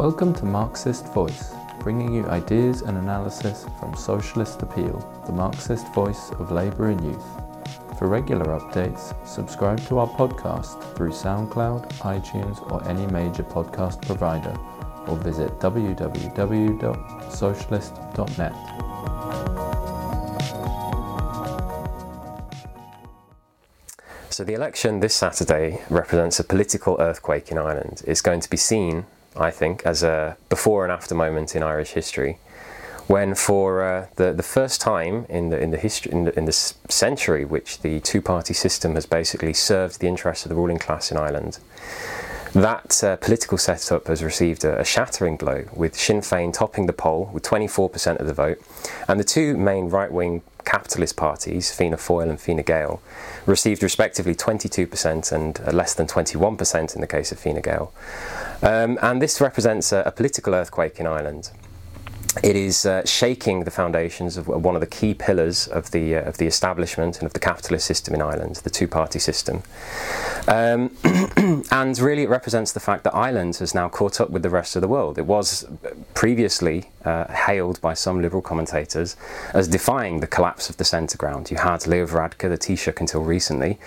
Welcome to Marxist Voice, bringing you ideas and analysis from Socialist Appeal, the Marxist voice of labour and youth. For regular updates, subscribe to our podcast through SoundCloud, iTunes, or any major podcast provider, or visit www.socialist.net. So, the election this Saturday represents a political earthquake in Ireland. It's going to be seen, I think, as a before and after moment in Irish history, when for uh, the, the first time in the, in the history in the, in the century, which the two-party system has basically served the interests of the ruling class in Ireland, that uh, political setup has received a, a, shattering blow, with Sinn Féin topping the poll with 24% of the vote, and the two main right wing capitalist parties, Fianna Fáil and Fine Gael, received respectively 22% and uh, less than 21% in the case of Fine Gael. Um, and this represents a, a political earthquake in Ireland it is uh, shaking the foundations of one of the key pillars of the uh, of the establishment and of the capitalist system in Ireland, the two-party system. Um, and really, it represents the fact that Ireland has now caught up with the rest of the world. It was previously uh, hailed by some liberal commentators as defying the collapse of the centre ground. You had Leo Varadkar, the Taoiseach, until recently,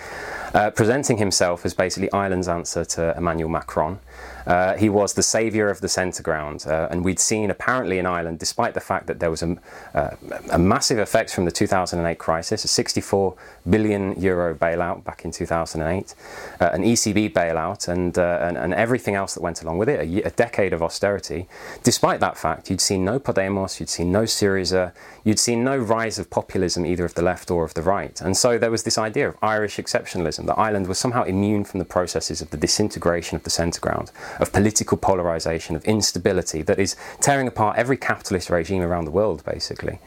uh, presenting himself as basically Ireland's answer to Emmanuel Macron. Uh, he was the saviour of the centre ground, uh, and we'd seen apparently in Ireland, despite the fact that there was a, uh, a, massive effect from the 2008 crisis, a 64 billion euro bailout back in 2008, uh, an ECB bailout, and, uh, and, and everything else that went along with it, a, a, decade of austerity. Despite that fact, you'd seen no Podemos, you'd seen no Syriza, you'd seen no rise of populism either of the left or of the right, and so there was this idea of Irish exceptionalism that Ireland was somehow immune from the processes of the disintegration of the centre ground of political polarization, of instability that is tearing apart every capitalist regime around the world, basically.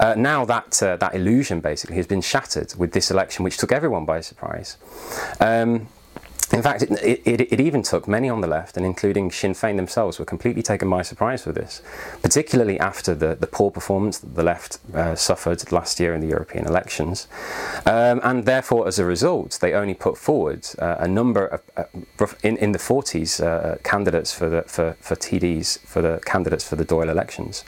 Uh, now that, uh, that illusion basically has been shattered with this election, which took everyone by surprise. Um, in fact, it, it, it, even took many on the left, and including Sinn Féin themselves, were completely taken by surprise with this, particularly after the, the poor performance that the left uh, suffered last year in the European elections. Um, and therefore, as a result, they only put forward uh, a number of, uh, in, in the 40s, uh, candidates for, the, for, for TDs, for the candidates for the Dáil elections.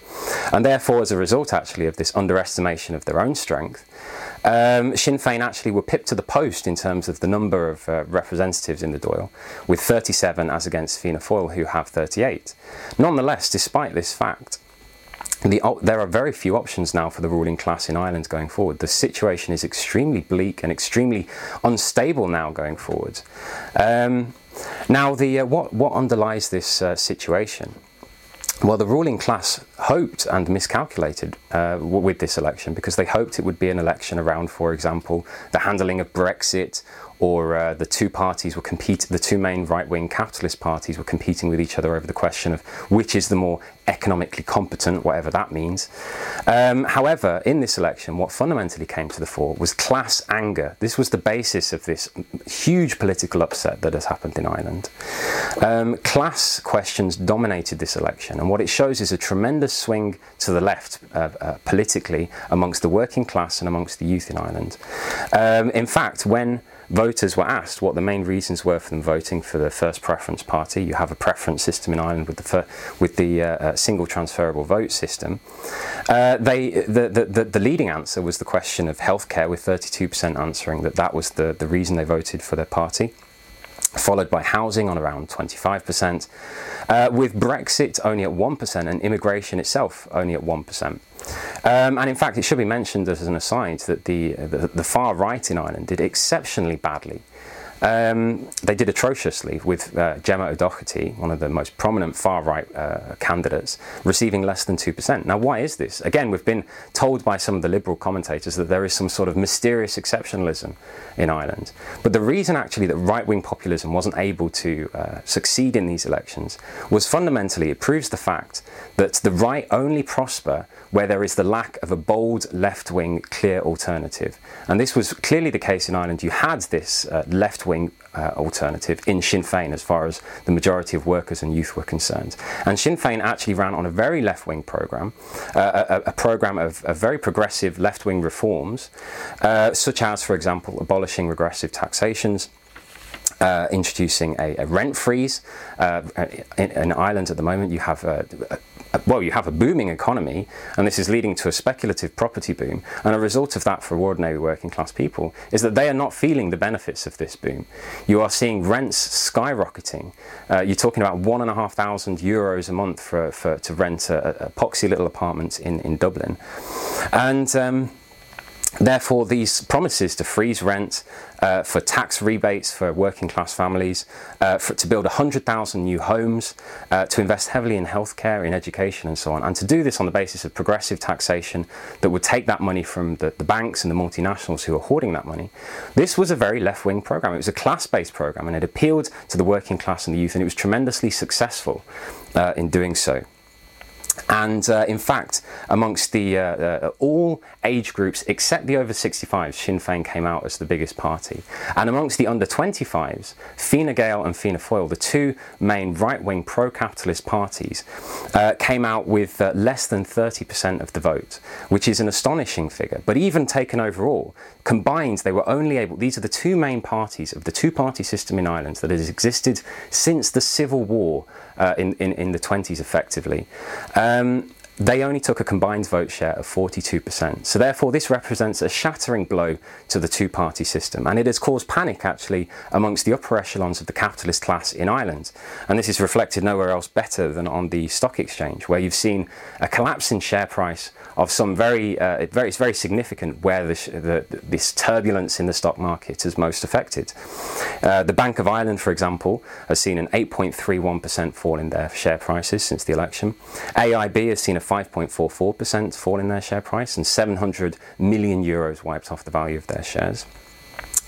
And therefore, as a result, actually, of this underestimation of their own strength, um, Sinn Féin actually were pipped to the post in terms of the number of uh, representatives in the Dáil, with 37 as against Fianna Fáil, who have 38. Nonetheless, despite this fact, the, there are very few options now for the ruling class in Ireland going forward. The situation is extremely bleak and extremely unstable now going forward. Um, now, the, uh, what, what underlies this uh, situation? Well, the ruling class hoped and miscalculated uh, with this election because they hoped it would be an election around, for example, the handling of Brexit or uh, the two parties were compete the two main right-wing capitalist parties were competing with each other over the question of which is the more economically competent, whatever that means. Um, however, in this election, what fundamentally came to the fore was class anger. This was the basis of this huge political upset that has happened in Ireland. Um, class questions dominated this election, and what it shows is a tremendous swing to the left uh, uh, politically amongst the working class and amongst the youth in Ireland. Um, in fact, when voters were asked what the main reasons were for them voting for the first preference party. You have a preference system in Ireland with the fir- with the uh, uh, single transferable vote system. Uh, they the, the, the leading answer was the question of healthcare, with 32% answering that that was the, the reason they voted for their party followed by housing on around 25%, uh, with Brexit only at 1% and immigration itself only at 1%. Um, and in fact, it should be mentioned as an aside that the, the, the far right in Ireland did exceptionally badly um, they did atrociously with uh, Gemma O'Doherty, one of the most prominent far right uh, candidates, receiving less than 2%. Now, why is this? Again, we've been told by some of the liberal commentators that there is some sort of mysterious exceptionalism in Ireland. But the reason actually that right wing populism wasn't able to uh, succeed in these elections was fundamentally it proves the fact that the right only prosper where there is the lack of a bold left wing clear alternative. And this was clearly the case in Ireland. You had this uh, left wing uh, alternative in Sinn Féin as far as the majority of workers and youth were concerned. And Sinn Féin actually ran on a very left wing programme, uh, a, a programme of, of, very progressive left wing reforms, uh, such as, for example, abolishing regressive taxations uh, introducing a, a, rent freeze. Uh, in, in, Ireland at the moment, you have a, a, well, you have a booming economy, and this is leading to a speculative property boom. And a result of that for ordinary working class people is that they are not feeling the benefits of this boom. You are seeing rents skyrocketing. Uh, you're talking about one and a half thousand euros a month for, for to rent a, a poxy little apartment in in Dublin, and um, Therefore, these promises to freeze rent, uh, for tax rebates for working class families, uh, for, to build 100,000 new homes, uh, to invest heavily in healthcare, in education, and so on, and to do this on the basis of progressive taxation that would take that money from the, the banks and the multinationals who are hoarding that money. This was a very left wing program. It was a class based program, and it appealed to the working class and the youth, and it was tremendously successful uh, in doing so. And uh, in fact, amongst the uh, uh, all age groups except the over 65s, Sinn Féin came out as the biggest party. And amongst the under 25s, Fine Gael and Fianna Fáil, the two main right-wing pro-capitalist parties, uh, came out with uh, less than 30% of the vote, which is an astonishing figure. But even taken overall, combined, they were only able. These are the two main parties of the two-party system in Ireland that has existed since the Civil War uh, in, in, in, the 20s effectively. Um, they only took a combined vote share of 42%. So, therefore, this represents a shattering blow to the two party system. And it has caused panic, actually, amongst the upper echelons of the capitalist class in Ireland. And this is reflected nowhere else better than on the stock exchange, where you've seen a collapse in share price of some very, uh, very, it's very significant where this, the, this turbulence in the stock market is most affected. Uh, the Bank of Ireland, for example, has seen an 8.31% fall in their share prices since the election. AIB has seen a 5.44% fall in their share price and 700 million euros wiped off the value of their shares.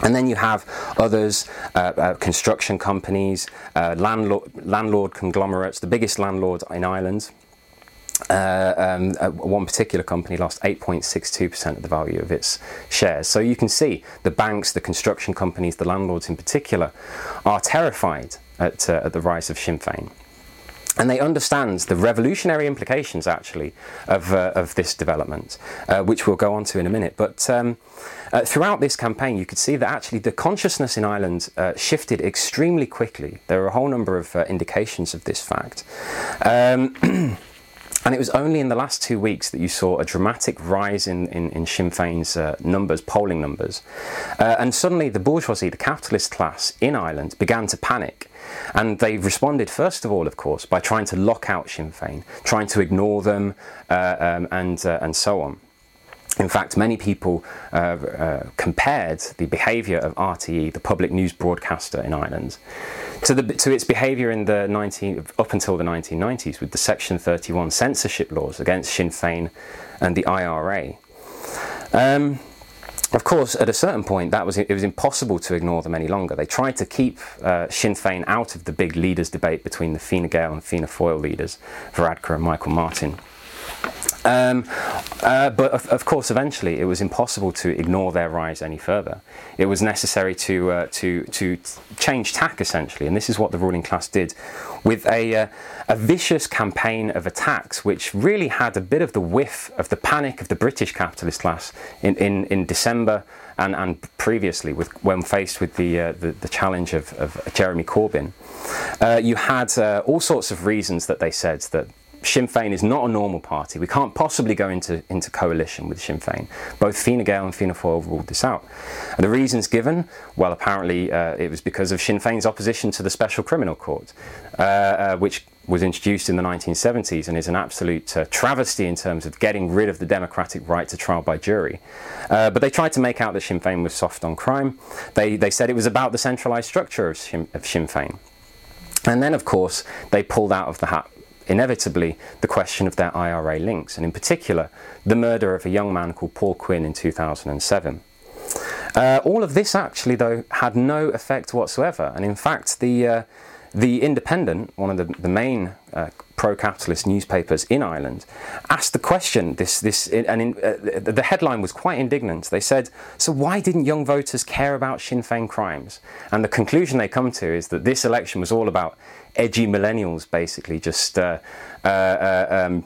And then you have others, uh, uh, construction companies, uh, landlord, landlord conglomerates, the biggest landlord in Ireland, uh, um, uh, one particular company lost 8.62% of the value of its shares. So you can see the banks, the construction companies, the landlords in particular, are terrified at, uh, at the rise of Sinn Féin. And they understand the revolutionary implications, actually, of, uh, of this development, uh, which we'll go on to in a minute. But um, uh, throughout this campaign, you could see that actually the consciousness in Ireland shifted extremely quickly. There are a whole number of indications of this fact. Um, And it was only in the last two weeks that you saw a dramatic rise in, in, in Sinn Féin's uh, numbers, polling numbers. Uh, and suddenly the bourgeoisie, the capitalist class in Ireland, began to panic. And they responded, first of all, of course, by trying to lock out Sinn Féin, trying to ignore them, uh, um, and, uh, and so on. In fact, many people uh, uh, compared the behaviour of RTE, the public news broadcaster in Ireland, to, the, to its behaviour in the 19, up until the 1990s with the Section 31 censorship laws against Sinn Féin and the IRA. Um, of course, at a certain point, that was it was impossible to ignore them any longer. They tried to keep uh, Sinn Féin out of the big leaders' debate between the Fine Gael and Fianna Fáil leaders, Varadkar and Michael Martin. Um, uh, but of, of, course, eventually it was impossible to ignore their rise any further. It was necessary to, uh, to, to change tack essentially, and this is what the ruling class did with a, uh, a vicious campaign of attacks, which really had a bit of the whiff of the panic of the British capitalist class in, in, in December and, and previously with, when faced with the, uh, the, the, challenge of, of Jeremy Corbyn. Uh, you had uh, all sorts of reasons that they said that Sinn Féin is not a normal party. We can't possibly go into, into coalition with Sinn Féin. Both Fine Gael and Fianna Fáil ruled this out. And the reasons given, well, apparently uh, it was because of Sinn Féin's opposition to the Special Criminal Court, uh, uh, which was introduced in the 1970s and is an absolute uh, travesty in terms of getting rid of the democratic right to trial by jury. Uh, but they tried to make out that Sinn Féin was soft on crime. They, they said it was about the centralised structure of Sinn, of Sinn Féin. And then, of course, they pulled out of the hat inevitably the question of their IRA links, and in particular, the murder of a young man called Paul Quinn in 2007. Uh, all of this actually, though, had no effect whatsoever, and in fact, the uh, the Independent, one of the, the main uh, pro-capitalist newspapers in Ireland, asked the question. This, this, and in, uh, the headline was quite indignant. They said, "So why didn't young voters care about Sinn Féin crimes?" And the conclusion they come to is that this election was all about edgy millennials, basically just uh, uh, uh um,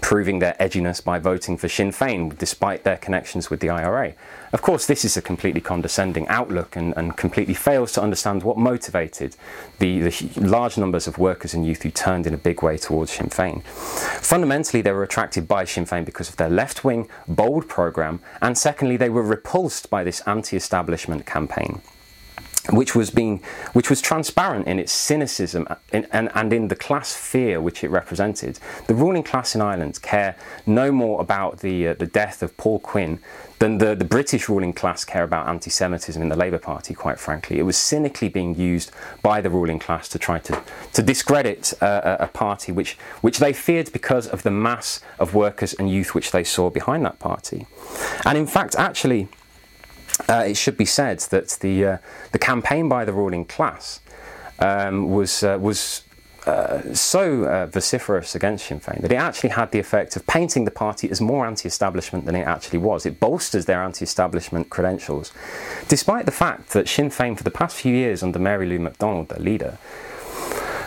proving their edginess by voting for Sinn Féin despite their connections with the IRA. Of course, this is a completely condescending outlook and, and completely fails to understand what motivated the, the, large numbers of workers and youth who turned in a big way towards Sinn Féin. Fundamentally, they were attracted by Sinn Féin because of their left wing, bold programme, and secondly, they were repulsed by this anti establishment campaign which was being, which was transparent in its cynicism and, and, and in the class fear which it represented. The ruling class in Ireland care no more about the uh, the death of Paul Quinn than the, the British ruling class care about anti-Semitism in the Labour Party. Quite frankly, it was cynically being used by the ruling class to try to to discredit uh, a, party which which they feared because of the mass of workers and youth which they saw behind that party, and in fact, actually. Uh, it should be said that the uh, the campaign by the ruling class um, was uh, was uh, so uh, vociferous against Sinn Féin that it actually had the effect of painting the party as more anti-establishment than it actually was. It bolsters their anti-establishment credentials, despite the fact that Sinn Féin, for the past few years under Mary Lou McDonald, their leader,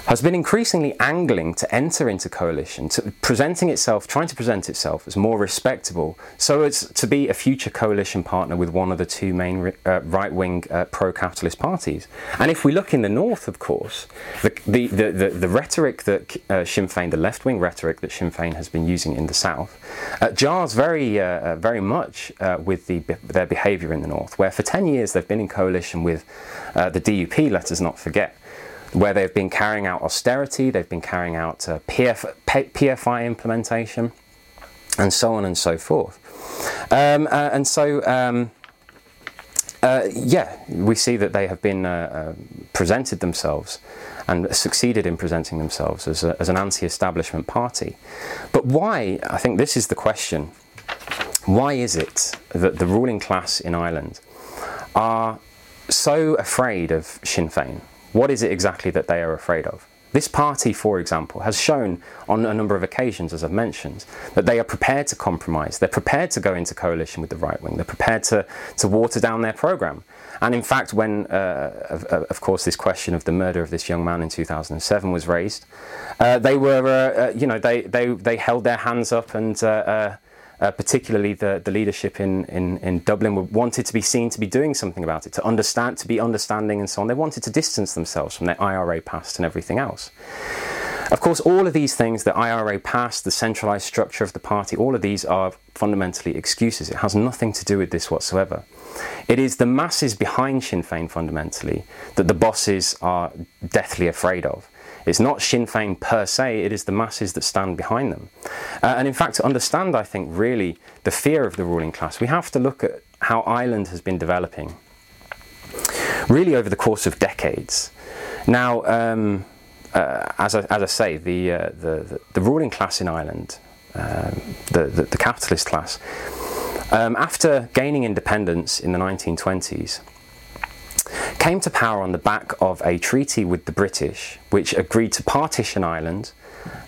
has been increasingly angling to enter into coalition, to presenting itself, trying to present itself as more respectable, so as to be a future coalition partner with one of the two main uh, right-wing uh, pro-capitalist parties. And if we look in the north, of course, the the, the, the, the rhetoric that uh, Sinn Féin, the left-wing rhetoric that Sinn Féin has been using in the south, uh, jars very uh, uh, very much with the, their behaviour in the north, where for 10 years they've been in coalition with the DUP, let us not forget where they've been carrying out austerity, they've been carrying out uh, PF, PFI implementation, and so on and so forth. Um, uh, and so, um, uh, yeah, we see that they have been uh, uh, presented themselves and succeeded in presenting themselves as, a, as an anti establishment party. But why, I think this is the question, why is it that the ruling class in Ireland are so afraid of Sinn Féin? What is it exactly that they are afraid of? This party, for example, has shown on a number of occasions, as I've mentioned, that they are prepared to compromise. They're prepared to go into coalition with the right wing. They're prepared to, to water down their programme. And in fact, when, uh, of, of, course, this question of the murder of this young man in 2007 was raised, uh, they were, uh, uh, you know, they, they, they held their hands up and uh, particularly the, the leadership in, in, in Dublin, wanted to be seen to be doing something about it, to understand, to be understanding and so on. They wanted to distance themselves from their IRA past and everything else. Of course, all of these things, the IRA past, the centralised structure of the party, all of these are fundamentally excuses. It has nothing to do with this whatsoever. It is the masses behind Sinn Féin fundamentally that the bosses are deathly afraid of. It's not Sinn Féin per se, it is the masses that stand behind them. Uh, and in fact, to understand, I think, really the fear of the ruling class, we have to look at how Ireland has been developing really over the course of decades. Now, um, uh, as, I, as I say, the, uh, the, the, ruling class in Ireland, um, the, the, the, capitalist class, um, after gaining independence in the 1920s, came to power on the back of a treaty with the British, which agreed to partition Ireland.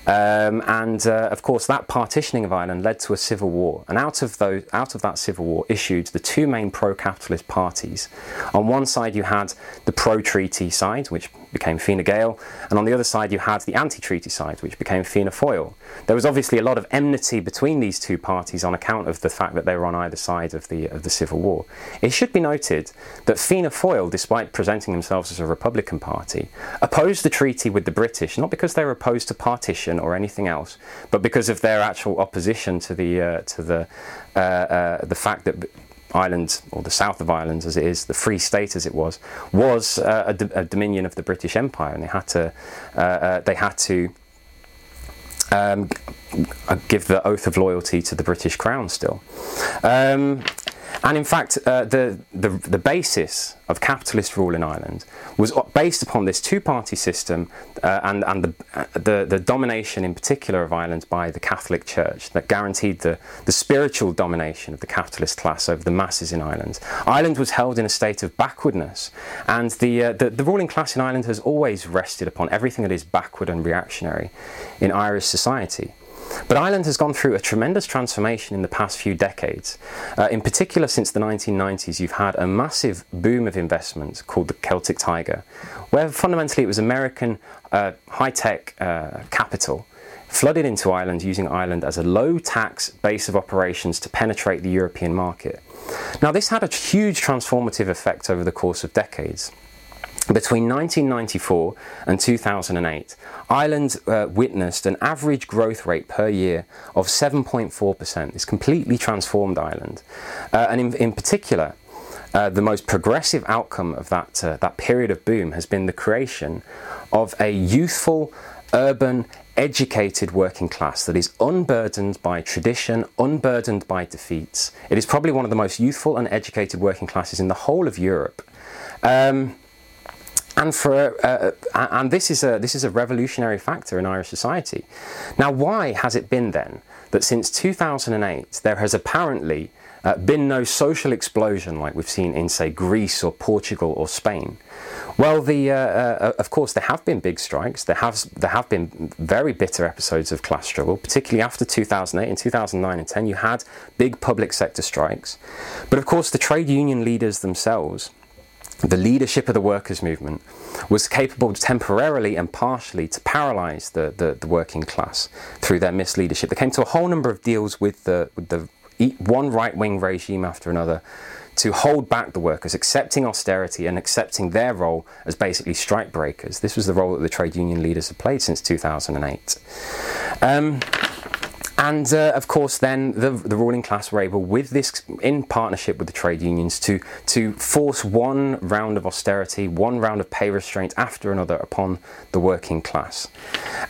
Um, and uh, of course, that partitioning of Ireland led to a civil war. And out of, those, out of that civil war issued the two main pro capitalist parties. On one side, you had the pro treaty side, which became Fine Gael, and on the other side you had the anti-treaty side, which became Fianna Fáil. There was obviously a lot of enmity between these two parties on account of the fact that they were on either side of the of the civil war. It should be noted that Fianna Fáil, despite presenting themselves as a Republican party, opposed the treaty with the British not because they were opposed to partition or anything else, but because of their actual opposition to the uh, to the uh, uh, the fact that Ireland, or the south of Ireland as it is, the Free State as it was, was uh, a, d- a dominion of the British Empire, and they had to uh, uh, they had to um, give the oath of loyalty to the British Crown still. Um, and in fact, uh, the, the, the basis of capitalist rule in Ireland was based upon this two-party system uh, and, and the, uh, the, the, domination in particular of Ireland by the Catholic Church that guaranteed the, the spiritual domination of the capitalist class over the masses in Ireland. Ireland was held in a state of backwardness and the, uh, the, the ruling class in Ireland has always rested upon everything that is backward and reactionary in Irish society. But Ireland has gone through a tremendous transformation in the past few decades. Uh, in particular, since the 1990s, you've had a massive boom of investment called the Celtic Tiger, where fundamentally it was American uh, high tech uh, capital flooded into Ireland using Ireland as a low tax base of operations to penetrate the European market. Now, this had a huge transformative effect over the course of decades. Between 1994 and 2008, Ireland uh, witnessed an average growth rate per year of 7.4%. This completely transformed Ireland. Uh, and in, in particular, uh, the most progressive outcome of that, uh, that period of boom has been the creation of a youthful, urban, educated working class that is unburdened by tradition, unburdened by defeats. It is probably one of the most youthful and educated working classes in the whole of Europe. Um, and for uh, uh and this is a this is a revolutionary factor in Irish society. Now, why has it been then that since 2008 there has apparently uh, been no social explosion like we've seen in, say, Greece or Portugal or Spain. Well, the, uh, uh, of course, there have been big strikes. There have, there have been very bitter episodes of class struggle, particularly after 2008. In 2009 and 10, you had big public sector strikes. But of course, the trade union leaders themselves, the leadership of the workers' movement, was capable temporarily and partially to paralyse the, the, the, working class through their misleadership. They came to a whole number of deals with the, with the one right wing regime after another to hold back the workers, accepting austerity and accepting their role as basically strike breakers. This was the role that the trade union leaders have played since 2008. Um, and uh, of course, then the, the, ruling class were able, with this in partnership with the trade unions, to to force one round of austerity, one round of pay restraint after another upon the working class.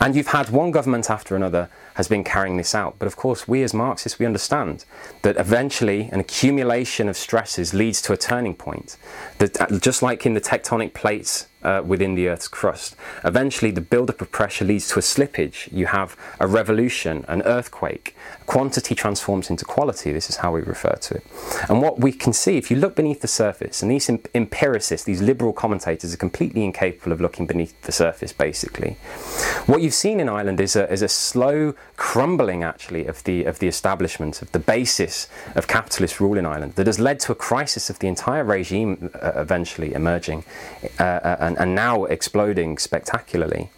And you've had one government after another has been carrying this out. But of course, we as Marxists, we understand that eventually an accumulation of stresses leads to a turning point. That uh, just like in the tectonic plates uh, within the Earth's crust. Eventually, the buildup of pressure leads to a slippage. You have a revolution, an earthquake. Quantity transforms into quality. This is how we refer to it. And what we can see, if you look beneath the surface, and these empiricists, these liberal commentators, are completely incapable of looking beneath the surface, basically. What you've seen in Ireland is a, is a slow crumbling, actually, of the, of the establishment, of the basis of capitalist rule in Ireland that has led to a crisis of the entire regime uh, eventually emerging. Uh, uh and, and now exploding spectacularly.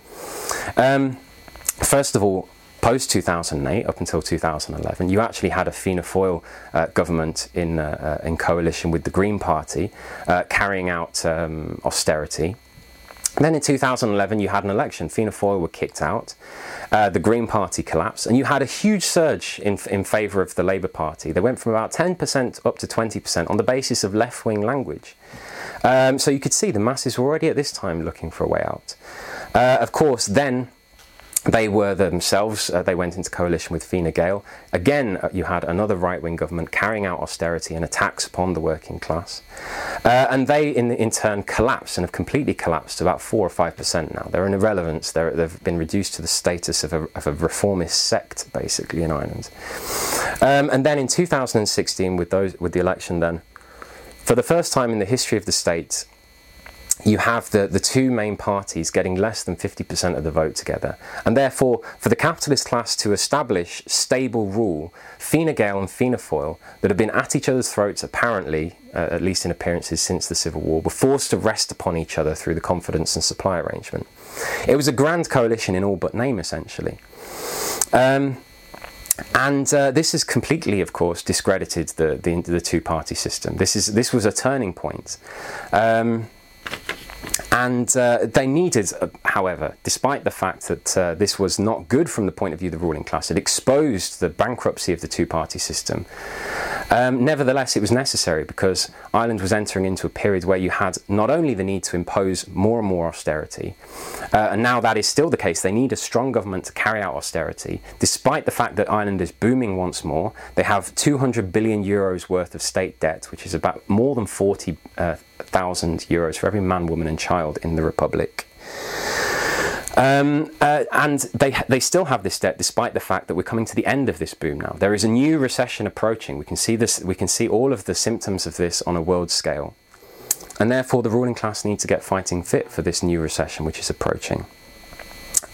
Um, first of all, post 2008 up until 2011, you actually had a Fianna Fáil uh, government in, uh, uh, in coalition with the Green Party uh, carrying out um, austerity. Then in 2011, you had an election. Fianna Fáil were kicked out. Uh, the Green Party collapsed, and you had a huge surge in, in favour of the Labour Party. They went from about 10% up to 20% on the basis of left wing language. Um, so you could see the masses were already at this time looking for a way out. Uh, of course, then they were themselves, uh, they went into coalition with Fine Gael. Again, uh, you had another right wing government carrying out austerity and attacks upon the working class. Uh, and they, in, in turn, collapsed and have completely collapsed to about 4 or 5% now. They're an irrelevance. they have been reduced to the status of a, of a reformist sect, basically, in Ireland. Um, and then in 2016, with, those, with the election, then, for the first time in the history of the state, you have the, the two main parties getting less than 50% of the vote together. And therefore, for the capitalist class to establish stable rule, Fine Gael and Fianna Fáil, that have been at each other's throats apparently, uh, at least in appearances since the Civil War, were forced to rest upon each other through the confidence and supply arrangement. It was a grand coalition in all but name, essentially. Um, and uh, this has completely, of course, discredited the, the, the two party system. This, is, this was a turning point. Um, and uh, they needed, uh, however, despite the fact that uh, this was not good from the point of view of the ruling class, it exposed the bankruptcy of the two party system. Um, nevertheless, it was necessary because Ireland was entering into a period where you had not only the need to impose more and more austerity, uh, and now that is still the case, they need a strong government to carry out austerity, despite the fact that Ireland is booming once more. They have 200 billion euros worth of state debt, which is about more than 40,000 uh, euros for every man, woman, and child in the Republic. Um, uh, and they they still have this debt despite the fact that we're coming to the end of this boom now. There is a new recession approaching. We can see this. We can see all of the symptoms of this on a world scale, and therefore the ruling class need to get fighting fit for this new recession which is approaching.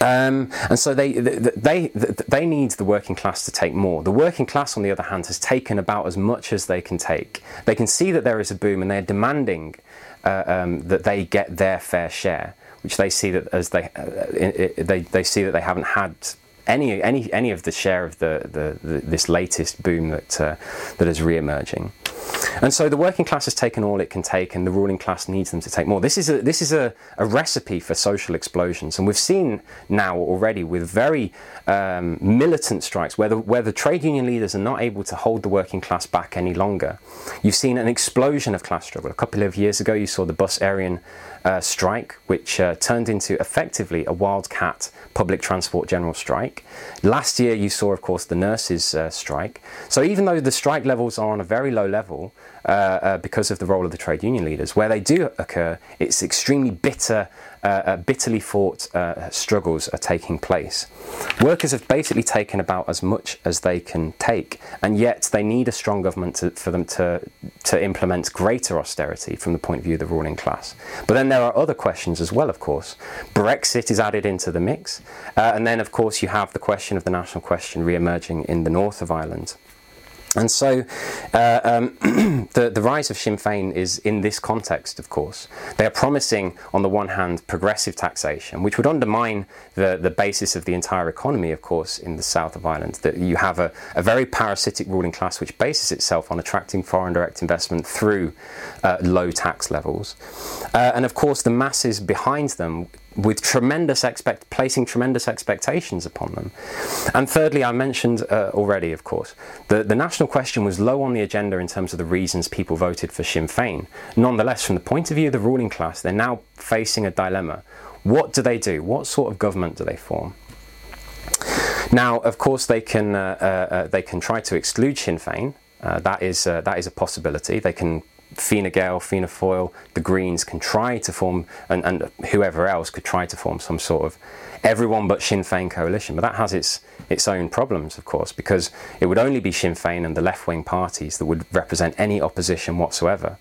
Um, and so they, they, they, they need the working class to take more. The working class, on the other hand, has taken about as much as they can take. They can see that there is a boom and they're demanding uh, um, that they get their fair share which they see that as they, uh, they, they see that they haven't had any any any of the share of the, the, the this latest boom that uh, that is re-emerging. And so the working class has taken all it can take, and the ruling class needs them to take more. This is a this is a, a recipe for social explosions, and we've seen now already with very um, militant strikes where the where the trade union leaders are not able to hold the working class back any longer. You've seen an explosion of class struggle. A couple of years ago, you saw the Bus Éireann uh, strike, which uh, turned into effectively a wildcat public transport general strike. Last year, you saw, of course, the nurses' uh, strike. So even though the strike levels are on a very low level uh, uh, because of the role of the trade union leaders, where they do occur, it's extremely bitter uh, uh, bitterly fought uh, struggles are taking place. Workers have basically taken about as much as they can take, and yet they need a strong government to, for them to, to implement greater austerity from the point of view of the ruling class. But then there are other questions as well, of course. Brexit is added into the mix, uh, and then, of course, you have the question of the national question re emerging in the north of Ireland. And so uh, um, the, the rise of Sinn Féin is in this context, of course. They are promising, on the one hand, progressive taxation, which would undermine the, the basis of the entire economy, of course, in the south of Ireland. That you have a, a very parasitic ruling class which bases itself on attracting foreign direct investment through uh, low tax levels. Uh, and of course, the masses behind them with tremendous expect placing tremendous expectations upon them. And thirdly, I mentioned uh, already, of course, the, the national question was low on the agenda in terms of the reasons people voted for Sinn Féin. Nonetheless, from the point of view of the ruling class, they're now facing a dilemma. What do they do? What sort of government do they form? Now, of course, they can uh, uh, uh they can try to exclude Sinn Féin. Uh, that is uh, that is a possibility. They can Fine Gael, Fianna Fáil, the Greens can try to form, and, and whoever else could try to form some sort of everyone but Sinn Féin coalition. But that has its its own problems, of course, because it would only be Sinn Féin and the left wing parties that would represent any opposition whatsoever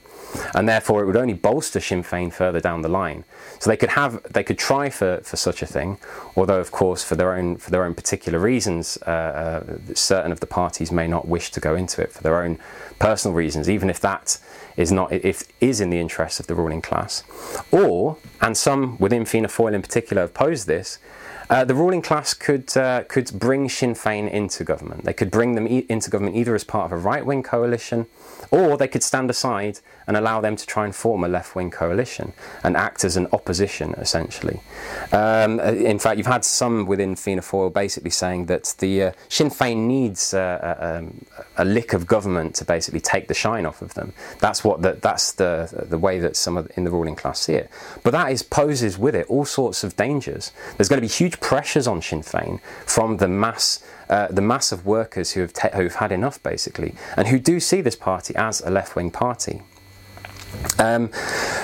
and therefore it would only bolster Sinn Féin further down the line. So they could have, they could try for, for such a thing, although of course for their own for their own particular reasons, uh, uh, certain of the parties may not wish to go into it for their own personal reasons, even if that is not if is in the interest of the ruling class, or and some within Fianna Fáil in particular oppose this. Uh, the ruling class could uh, could bring Sinn Féin into government. They could bring them e- into government either as part of a right wing coalition, or they could stand aside and allow them to try and form a left wing coalition and act as an opposition, essentially. Um, uh, in fact, you've had some within Fianna Fáil basically saying that the uh, Sinn Féin needs uh, a, um, a, lick of government to basically take the shine off of them. That's what the, that's the the way that some of in the ruling class see it. But that is poses with it all sorts of dangers. There's going to be huge pressures on Sinn Féin from the mass. Uh, the mass of workers who have, te- who've had enough, basically, and who do see this party as a left wing party. Um,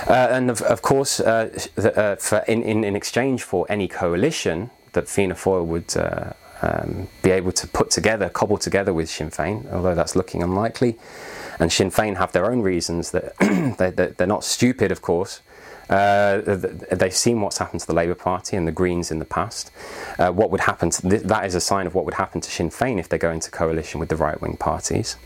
uh, and of, of course, uh, the, uh, for in, in, in, exchange for any coalition that Fianna Fáil would uh, um, be able to put together, cobble together with Sinn Féin, although that's looking unlikely. And Sinn Féin have their own reasons that they, they're not stupid, of course, uh, they've seen what's happened to the Labour Party and the Greens in the past. Uh, what would happen? Th- that is a sign of what would happen to Sinn Féin if they go into coalition with the right-wing parties.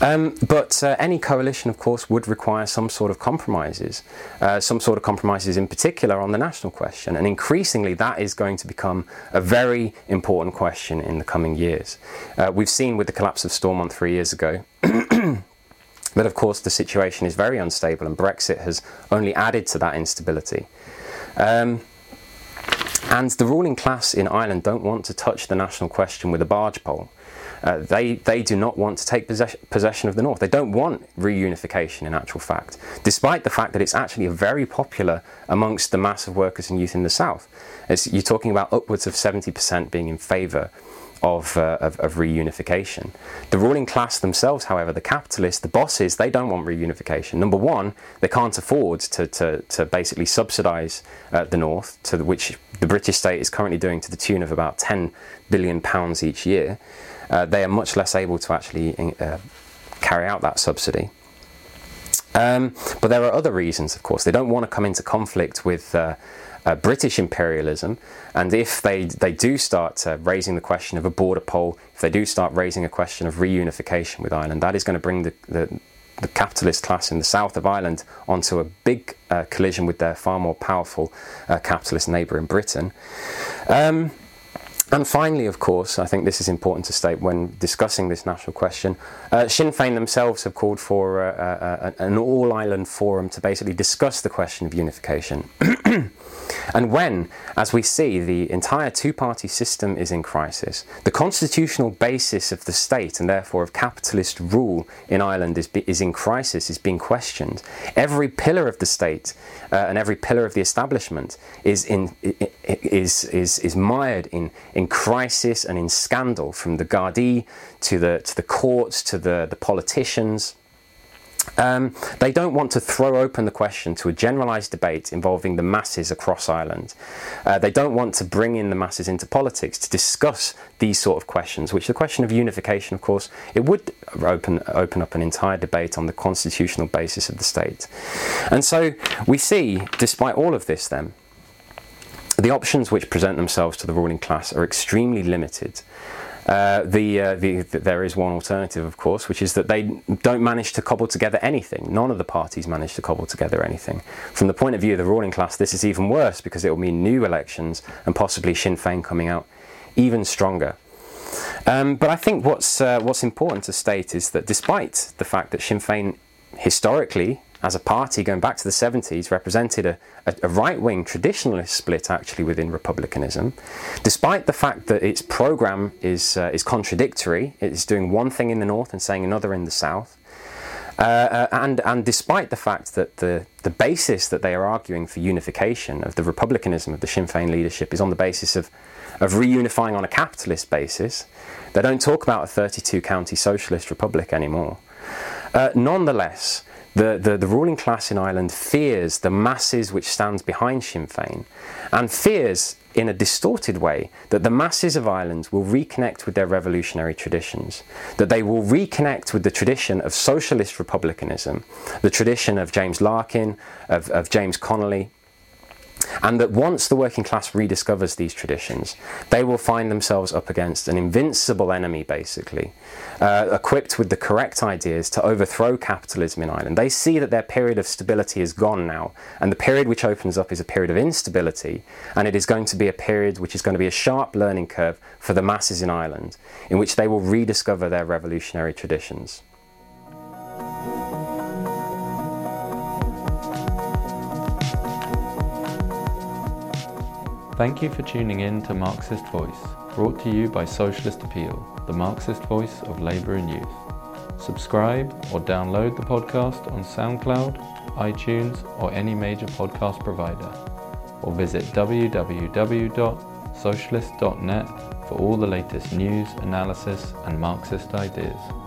Um, but uh, any coalition, of course, would require some sort of compromises, uh, some sort of compromises in particular on the national question, and increasingly that is going to become a very important question in the coming years. Uh, we've seen with the collapse of Stormont three years ago. But of course, the situation is very unstable, and Brexit has only added to that instability. Um, and the ruling class in Ireland don't want to touch the national question with a barge pole. Uh, they, they do not want to take possession, possession of the North. They don't want reunification in actual fact, despite the fact that it's actually very popular amongst the mass of workers and youth in the South. It's, you're talking about upwards of 70% being in favour of, uh, of, of, reunification. The ruling class themselves, however, the capitalists, the bosses, they don't want reunification. Number one, they can't afford to, to, to basically subsidise uh, the North, to the, which the British state is currently doing to the tune of about 10 billion pounds each year. Uh, they are much less able to actually uh, carry out that subsidy. Um, but there are other reasons, of course. They don't want to come into conflict with uh, British imperialism. And if they, they do start uh, raising the question of a border poll, if they do start raising a question of reunification with Ireland, that is going to bring the, the, the capitalist class in the south of Ireland onto a big uh, collision with their far more powerful uh, capitalist neighbour in Britain. Um, And finally, of course, I think this is important to state when discussing this national question. Uh, Sinn Féin themselves have called for uh, uh an all island forum to basically discuss the question of unification. And when, as we see, the entire two party system is in crisis, the constitutional basis of the state and therefore of capitalist rule in Ireland is, is in crisis, is being questioned, every pillar of the state uh, and every pillar of the establishment is, in, is, is, is mired in, in crisis and in scandal, from the Gardaí to the, to the courts to the, the politicians. Um, they don't want to throw open the question to a generalised debate involving the masses across Ireland. Uh, they don't want to bring in the masses into politics to discuss these sort of questions, which the question of unification, of course, it would open, open up an entire debate on the constitutional basis of the state. And so we see, despite all of this, then, the options which present themselves to the ruling class are extremely limited. Uh, the, uh, the, the, there is one alternative, of course, which is that they don't manage to cobble together anything. None of the parties manage to cobble together anything. From the point of view of the ruling class, this is even worse because it will mean new elections and possibly Sinn Féin coming out even stronger. Um, but I think what's uh, what's important to state is that despite the fact that Sinn Féin historically as a party going back to the 70s represented a, a, a right wing traditionalist split actually within republicanism, despite the fact that its program is, uh, is contradictory, it is doing one thing in the north and saying another in the south. Uh, uh, and, and despite the fact that the, the basis that they are arguing for unification of the republicanism of the Sinn Féin leadership is on the basis of, of reunifying on a capitalist basis, they don't talk about a 32 county socialist republic anymore. Uh, nonetheless, the, the, the, ruling class in Ireland fears the masses which stands behind Sinn Féin and fears in a distorted way that the masses of Ireland will reconnect with their revolutionary traditions, that they will reconnect with the tradition of socialist republicanism, the tradition of James Larkin, of, of James Connolly, and that once the working class rediscovers these traditions, they will find themselves up against an invincible enemy, basically, uh, equipped with the correct ideas to overthrow capitalism in Ireland. They see that their period of stability is gone now, and the period which opens up is a period of instability, and it is going to be a period which is going to be a sharp learning curve for the masses in Ireland, in which they will rediscover their revolutionary traditions. Thank you for tuning in to Marxist Voice, brought to you by Socialist Appeal, the Marxist voice of labour and youth. Subscribe or download the podcast on SoundCloud, iTunes, or any major podcast provider, or visit www.socialist.net for all the latest news, analysis, and Marxist ideas.